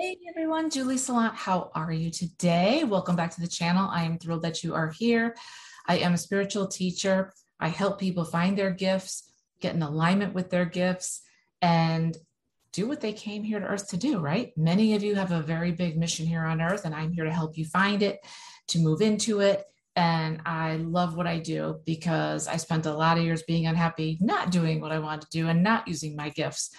Hey everyone, Julie Salant, how are you today? Welcome back to the channel. I am thrilled that you are here. I am a spiritual teacher. I help people find their gifts, get in alignment with their gifts, and do what they came here to earth to do, right? Many of you have a very big mission here on earth, and I'm here to help you find it, to move into it. And I love what I do because I spent a lot of years being unhappy, not doing what I wanted to do and not using my gifts.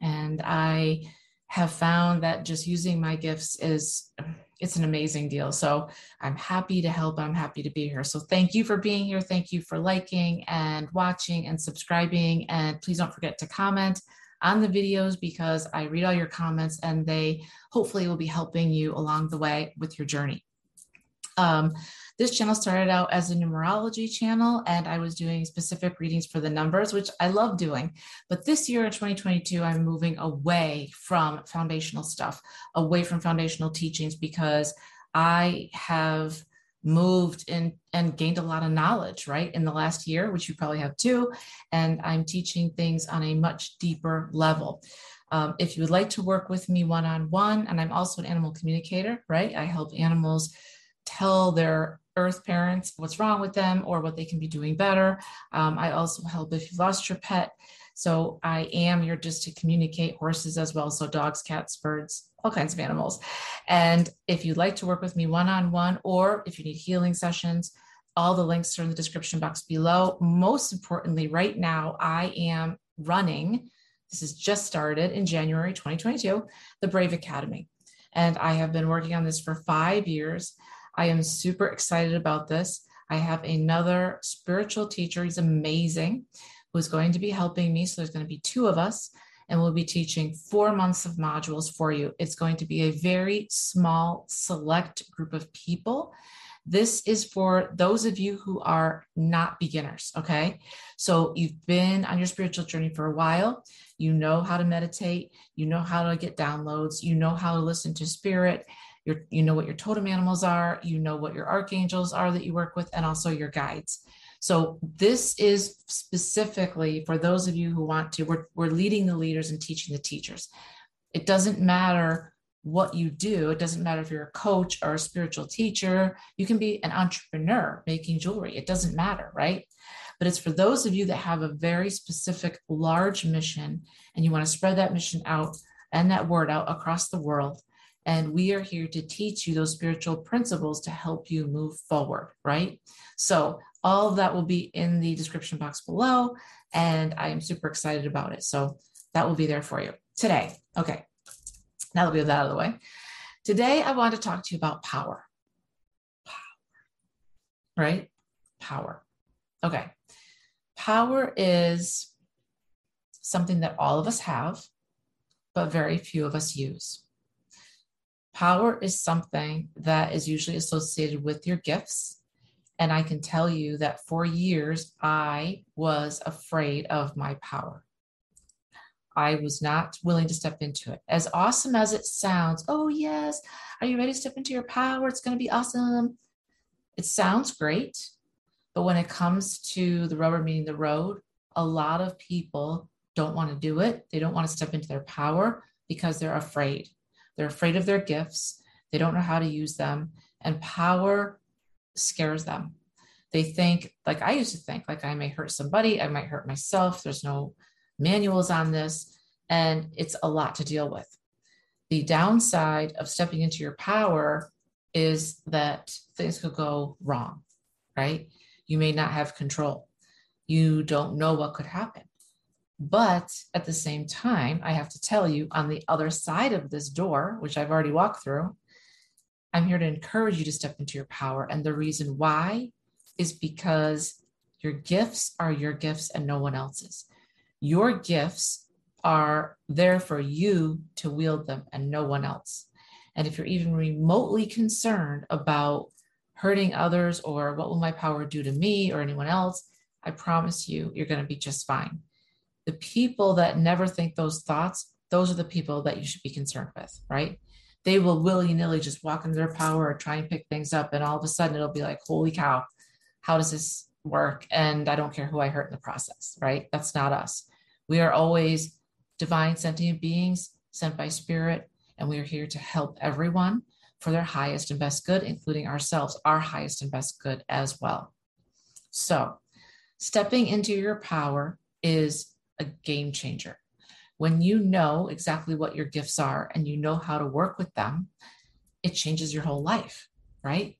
And I have found that just using my gifts is it's an amazing deal. So I'm happy to help. I'm happy to be here. So thank you for being here. Thank you for liking and watching and subscribing. And please don't forget to comment on the videos because I read all your comments and they hopefully will be helping you along the way with your journey. Um, this channel started out as a numerology channel, and I was doing specific readings for the numbers, which I love doing. But this year in 2022, I'm moving away from foundational stuff, away from foundational teachings, because I have moved in and gained a lot of knowledge right in the last year which you probably have too and i'm teaching things on a much deeper level um, if you would like to work with me one-on-one and i'm also an animal communicator right i help animals tell their earth parents what's wrong with them or what they can be doing better. Um, I also help if you've lost your pet. So I am here just to communicate horses as well. So dogs, cats, birds, all kinds of animals. And if you'd like to work with me one on one, or if you need healing sessions, all the links are in the description box below. Most importantly, right now, I am running, this has just started in January 2022, the Brave Academy. And I have been working on this for five years. I am super excited about this. I have another spiritual teacher. He's amazing, who's going to be helping me. So there's going to be two of us, and we'll be teaching four months of modules for you. It's going to be a very small, select group of people. This is for those of you who are not beginners. Okay. So you've been on your spiritual journey for a while. You know how to meditate. You know how to get downloads. You know how to listen to spirit your you know what your totem animals are you know what your archangels are that you work with and also your guides. So this is specifically for those of you who want to we're, we're leading the leaders and teaching the teachers. It doesn't matter what you do. It doesn't matter if you're a coach or a spiritual teacher. You can be an entrepreneur making jewelry. It doesn't matter right? But it's for those of you that have a very specific large mission and you want to spread that mission out and that word out across the world and we are here to teach you those spiritual principles to help you move forward, right? So, all of that will be in the description box below. And I am super excited about it. So, that will be there for you today. Okay. Now that we have that out of the way, today I want to talk to you about power. Power, right? Power. Okay. Power is something that all of us have, but very few of us use. Power is something that is usually associated with your gifts. And I can tell you that for years, I was afraid of my power. I was not willing to step into it. As awesome as it sounds, oh, yes, are you ready to step into your power? It's going to be awesome. It sounds great. But when it comes to the rubber meeting the road, a lot of people don't want to do it. They don't want to step into their power because they're afraid. They're afraid of their gifts. They don't know how to use them. And power scares them. They think, like I used to think, like I may hurt somebody, I might hurt myself. There's no manuals on this. And it's a lot to deal with. The downside of stepping into your power is that things could go wrong, right? You may not have control. You don't know what could happen. But at the same time, I have to tell you on the other side of this door, which I've already walked through, I'm here to encourage you to step into your power. And the reason why is because your gifts are your gifts and no one else's. Your gifts are there for you to wield them and no one else. And if you're even remotely concerned about hurting others or what will my power do to me or anyone else, I promise you, you're going to be just fine the people that never think those thoughts, those are the people that you should be concerned with, right? They will willy nilly just walk into their power or try and pick things up. And all of a sudden it'll be like, holy cow, how does this work? And I don't care who I hurt in the process, right? That's not us. We are always divine sentient beings sent by spirit, and we are here to help everyone for their highest and best good, including ourselves, our highest and best good as well. So, stepping into your power is a game changer. When you know exactly what your gifts are and you know how to work with them, it changes your whole life, right?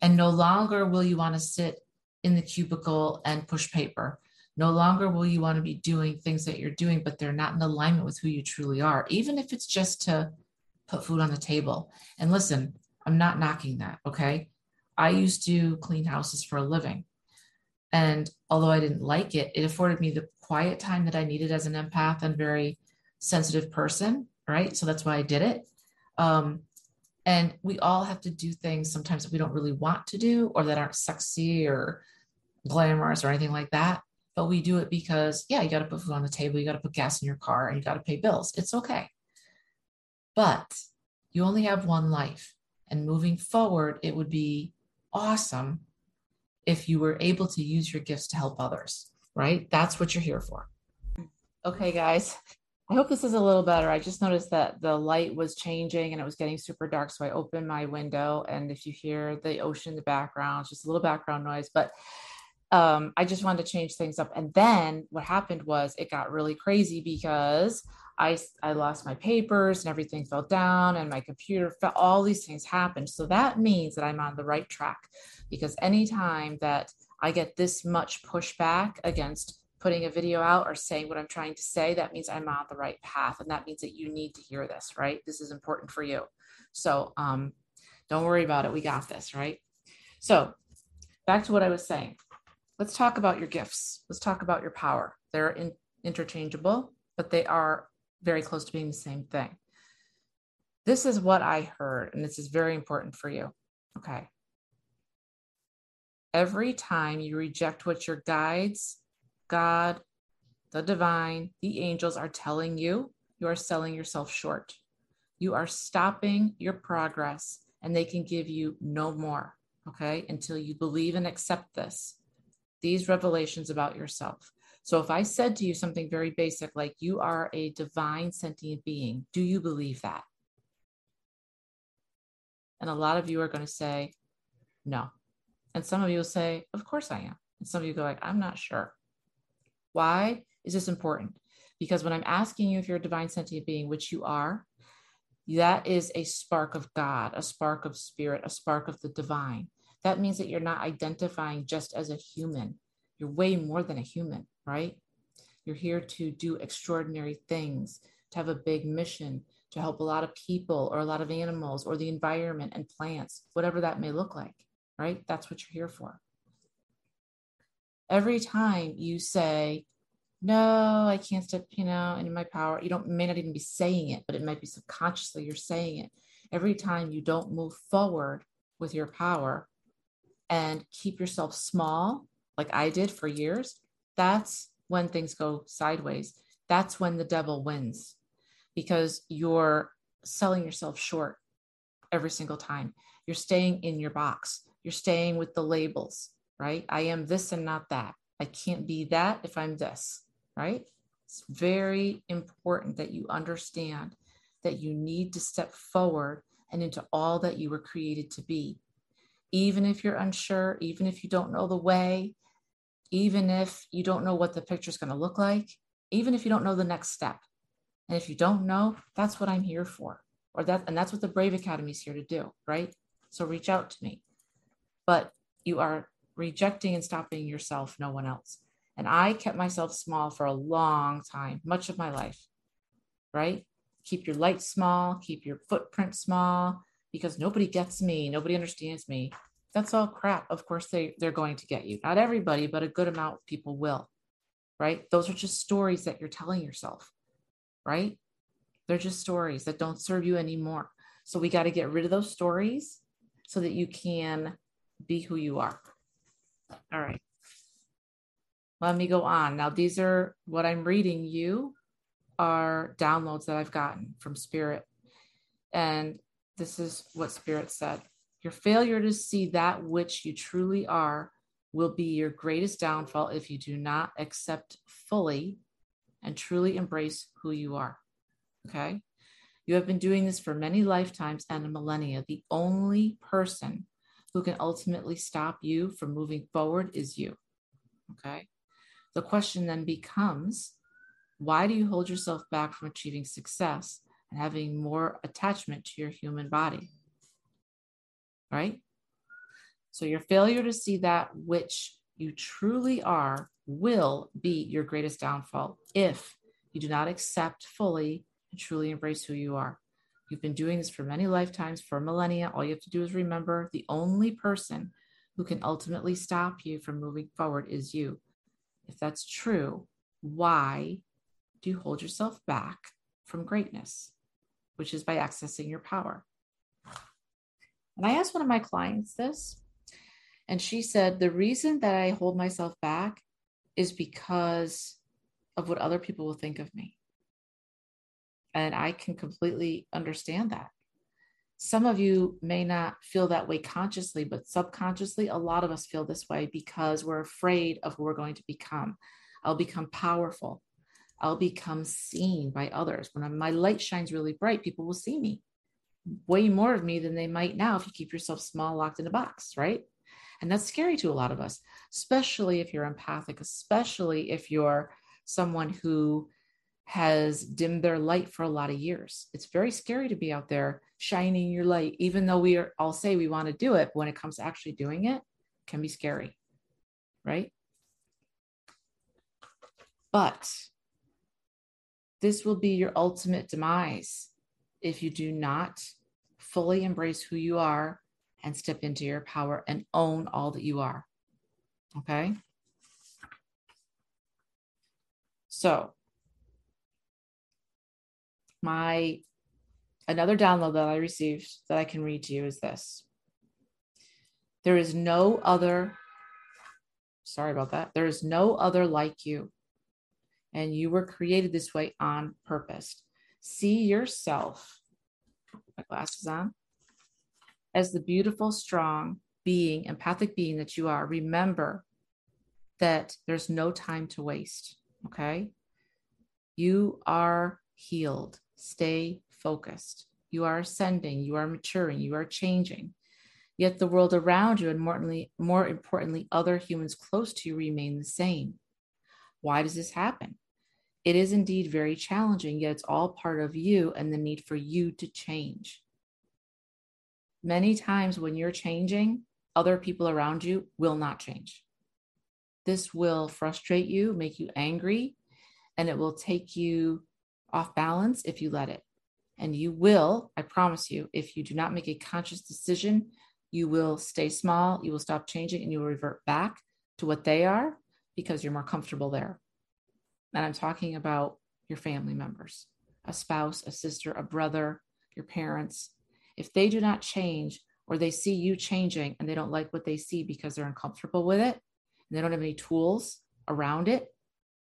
And no longer will you want to sit in the cubicle and push paper. No longer will you want to be doing things that you're doing, but they're not in alignment with who you truly are, even if it's just to put food on the table. And listen, I'm not knocking that, okay? I used to clean houses for a living. And although I didn't like it, it afforded me the quiet time that I needed as an empath and very sensitive person, right? So that's why I did it. Um, and we all have to do things sometimes that we don't really want to do or that aren't sexy or glamorous or anything like that. But we do it because, yeah, you got to put food on the table, you got to put gas in your car, and you got to pay bills. It's okay. But you only have one life. And moving forward, it would be awesome if you were able to use your gifts to help others, right? That's what you're here for. Okay, guys. I hope this is a little better. I just noticed that the light was changing and it was getting super dark. So I opened my window. And if you hear the ocean in the background, it's just a little background noise. But um, I just wanted to change things up. And then what happened was it got really crazy because I, I lost my papers and everything fell down and my computer fell, all these things happened. So that means that I'm on the right track because anytime that I get this much pushback against putting a video out or saying what I'm trying to say, that means I'm on the right path. And that means that you need to hear this, right? This is important for you. So um, don't worry about it. We got this, right? So back to what I was saying. Let's talk about your gifts. Let's talk about your power. They're in, interchangeable, but they are very close to being the same thing. This is what I heard, and this is very important for you. Okay. Every time you reject what your guides God, the divine, the angels are telling you, you are selling yourself short. You are stopping your progress and they can give you no more, okay, until you believe and accept this. These revelations about yourself. So if I said to you something very basic like you are a divine sentient being, do you believe that? And a lot of you are going to say, no. And some of you will say, of course I am. And some of you go like, I'm not sure. Why is this important? Because when I'm asking you if you're a divine sentient being, which you are, that is a spark of God, a spark of spirit, a spark of the divine. That means that you're not identifying just as a human. You're way more than a human, right? You're here to do extraordinary things, to have a big mission, to help a lot of people or a lot of animals or the environment and plants, whatever that may look like, right? That's what you're here for every time you say, no, I can't step, you know, in my power, you don't may not even be saying it, but it might be subconsciously you're saying it. Every time you don't move forward with your power and keep yourself small, like I did for years, that's when things go sideways. That's when the devil wins because you're selling yourself short every single time. You're staying in your box. You're staying with the labels right? I am this and not that. I can't be that if I'm this, right? It's very important that you understand that you need to step forward and into all that you were created to be. Even if you're unsure, even if you don't know the way, even if you don't know what the picture is going to look like, even if you don't know the next step. And if you don't know, that's what I'm here for. Or that and that's what the Brave Academy is here to do, right? So reach out to me. But you are rejecting and stopping yourself, no one else. And I kept myself small for a long time, much of my life, right? Keep your light small, keep your footprint small, because nobody gets me, nobody understands me. That's all crap. Of course, they, they're going to get you. Not everybody, but a good amount of people will, right? Those are just stories that you're telling yourself, right? They're just stories that don't serve you anymore. So we got to get rid of those stories so that you can be who you are. All right. Let me go on. Now, these are what I'm reading you are downloads that I've gotten from Spirit. And this is what Spirit said Your failure to see that which you truly are will be your greatest downfall if you do not accept fully and truly embrace who you are. Okay. You have been doing this for many lifetimes and a millennia. The only person who can ultimately stop you from moving forward is you. Okay. The question then becomes why do you hold yourself back from achieving success and having more attachment to your human body? Right? So, your failure to see that which you truly are will be your greatest downfall if you do not accept fully and truly embrace who you are. You've been doing this for many lifetimes, for millennia. All you have to do is remember the only person who can ultimately stop you from moving forward is you. If that's true, why do you hold yourself back from greatness, which is by accessing your power? And I asked one of my clients this, and she said, The reason that I hold myself back is because of what other people will think of me. And I can completely understand that. Some of you may not feel that way consciously, but subconsciously, a lot of us feel this way because we're afraid of who we're going to become. I'll become powerful. I'll become seen by others. When my light shines really bright, people will see me way more of me than they might now if you keep yourself small, locked in a box, right? And that's scary to a lot of us, especially if you're empathic, especially if you're someone who has dimmed their light for a lot of years. It's very scary to be out there shining your light, even though we are all say we want to do it. When it comes to actually doing it, it can be scary, right? But this will be your ultimate demise if you do not fully embrace who you are and step into your power and own all that you are. Okay. So, my another download that I received that I can read to you is this. There is no other, sorry about that. There is no other like you. And you were created this way on purpose. See yourself, my glasses on, as the beautiful, strong being, empathic being that you are. Remember that there's no time to waste. Okay. You are healed. Stay focused. You are ascending, you are maturing, you are changing. Yet the world around you, and more importantly, more importantly, other humans close to you remain the same. Why does this happen? It is indeed very challenging, yet it's all part of you and the need for you to change. Many times when you're changing, other people around you will not change. This will frustrate you, make you angry, and it will take you off balance if you let it. And you will, I promise you, if you do not make a conscious decision, you will stay small, you will stop changing, and you will revert back to what they are because you're more comfortable there. And I'm talking about your family members, a spouse, a sister, a brother, your parents. If they do not change or they see you changing and they don't like what they see because they're uncomfortable with it and they don't have any tools around it,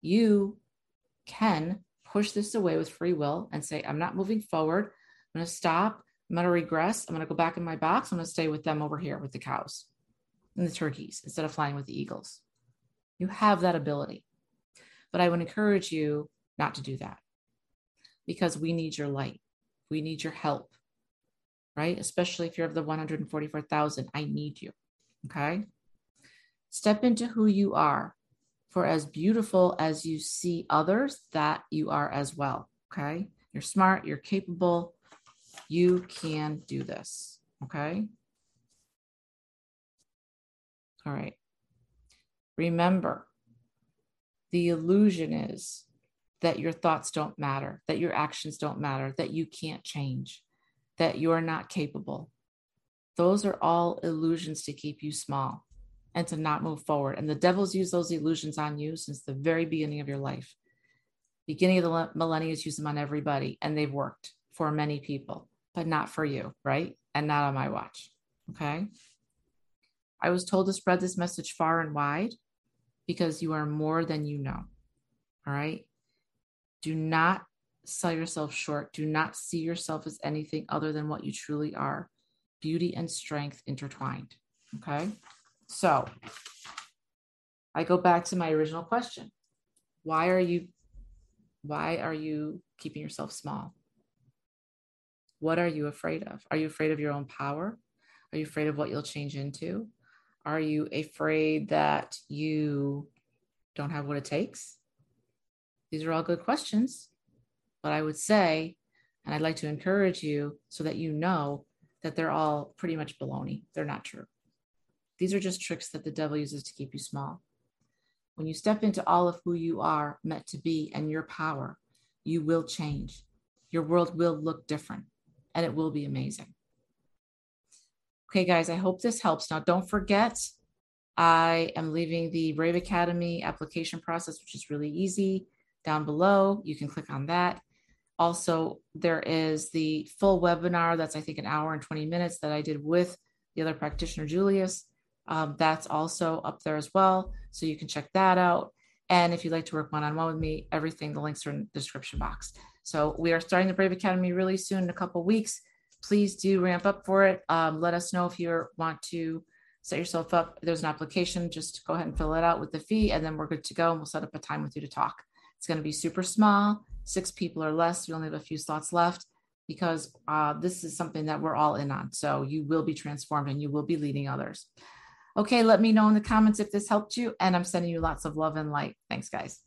you can push this away with free will and say, I'm not moving forward. I'm going to stop. I'm going to regress. I'm going to go back in my box. I'm going to stay with them over here with the cows and the turkeys instead of flying with the eagles. You have that ability. But I would encourage you not to do that because we need your light. We need your help, right? Especially if you're of the 144,000, I need you. Okay. Step into who you are. For as beautiful as you see others, that you are as well. Okay. You're smart, you're capable, you can do this. Okay. All right. Remember, the illusion is that your thoughts don't matter, that your actions don't matter, that you can't change, that you're not capable. Those are all illusions to keep you small and to not move forward. And the devil's used those illusions on you since the very beginning of your life. Beginning of the millennia, used them on everybody, and they've worked for many people, but not for you, right? And not on my watch. Okay. I was told to spread this message far and wide because you are more than you know. All right. Do not sell yourself short. Do not see yourself as anything other than what you truly are beauty and strength intertwined. Okay. So I go back to my original question. Why are you why are you keeping yourself small? What are you afraid of? Are you afraid of your own power? Are you afraid of what you'll change into? Are you afraid that you don't have what it takes? These are all good questions. But I would say, and I'd like to encourage you so that you know that they're all pretty much baloney. They're not true. These are just tricks that the devil uses to keep you small. When you step into all of who you are meant to be and your power, you will change. Your world will look different and it will be amazing. Okay, guys, I hope this helps. Now, don't forget, I am leaving the Brave Academy application process, which is really easy down below. You can click on that. Also, there is the full webinar that's, I think, an hour and 20 minutes that I did with the other practitioner, Julius. Um, that's also up there as well. So you can check that out. And if you'd like to work one on one with me, everything, the links are in the description box. So we are starting the Brave Academy really soon in a couple weeks. Please do ramp up for it. Um, let us know if you want to set yourself up. There's an application, just go ahead and fill it out with the fee, and then we're good to go. And we'll set up a time with you to talk. It's going to be super small, six people or less. We only have a few slots left because uh, this is something that we're all in on. So you will be transformed and you will be leading others. Okay, let me know in the comments if this helped you. And I'm sending you lots of love and light. Thanks, guys.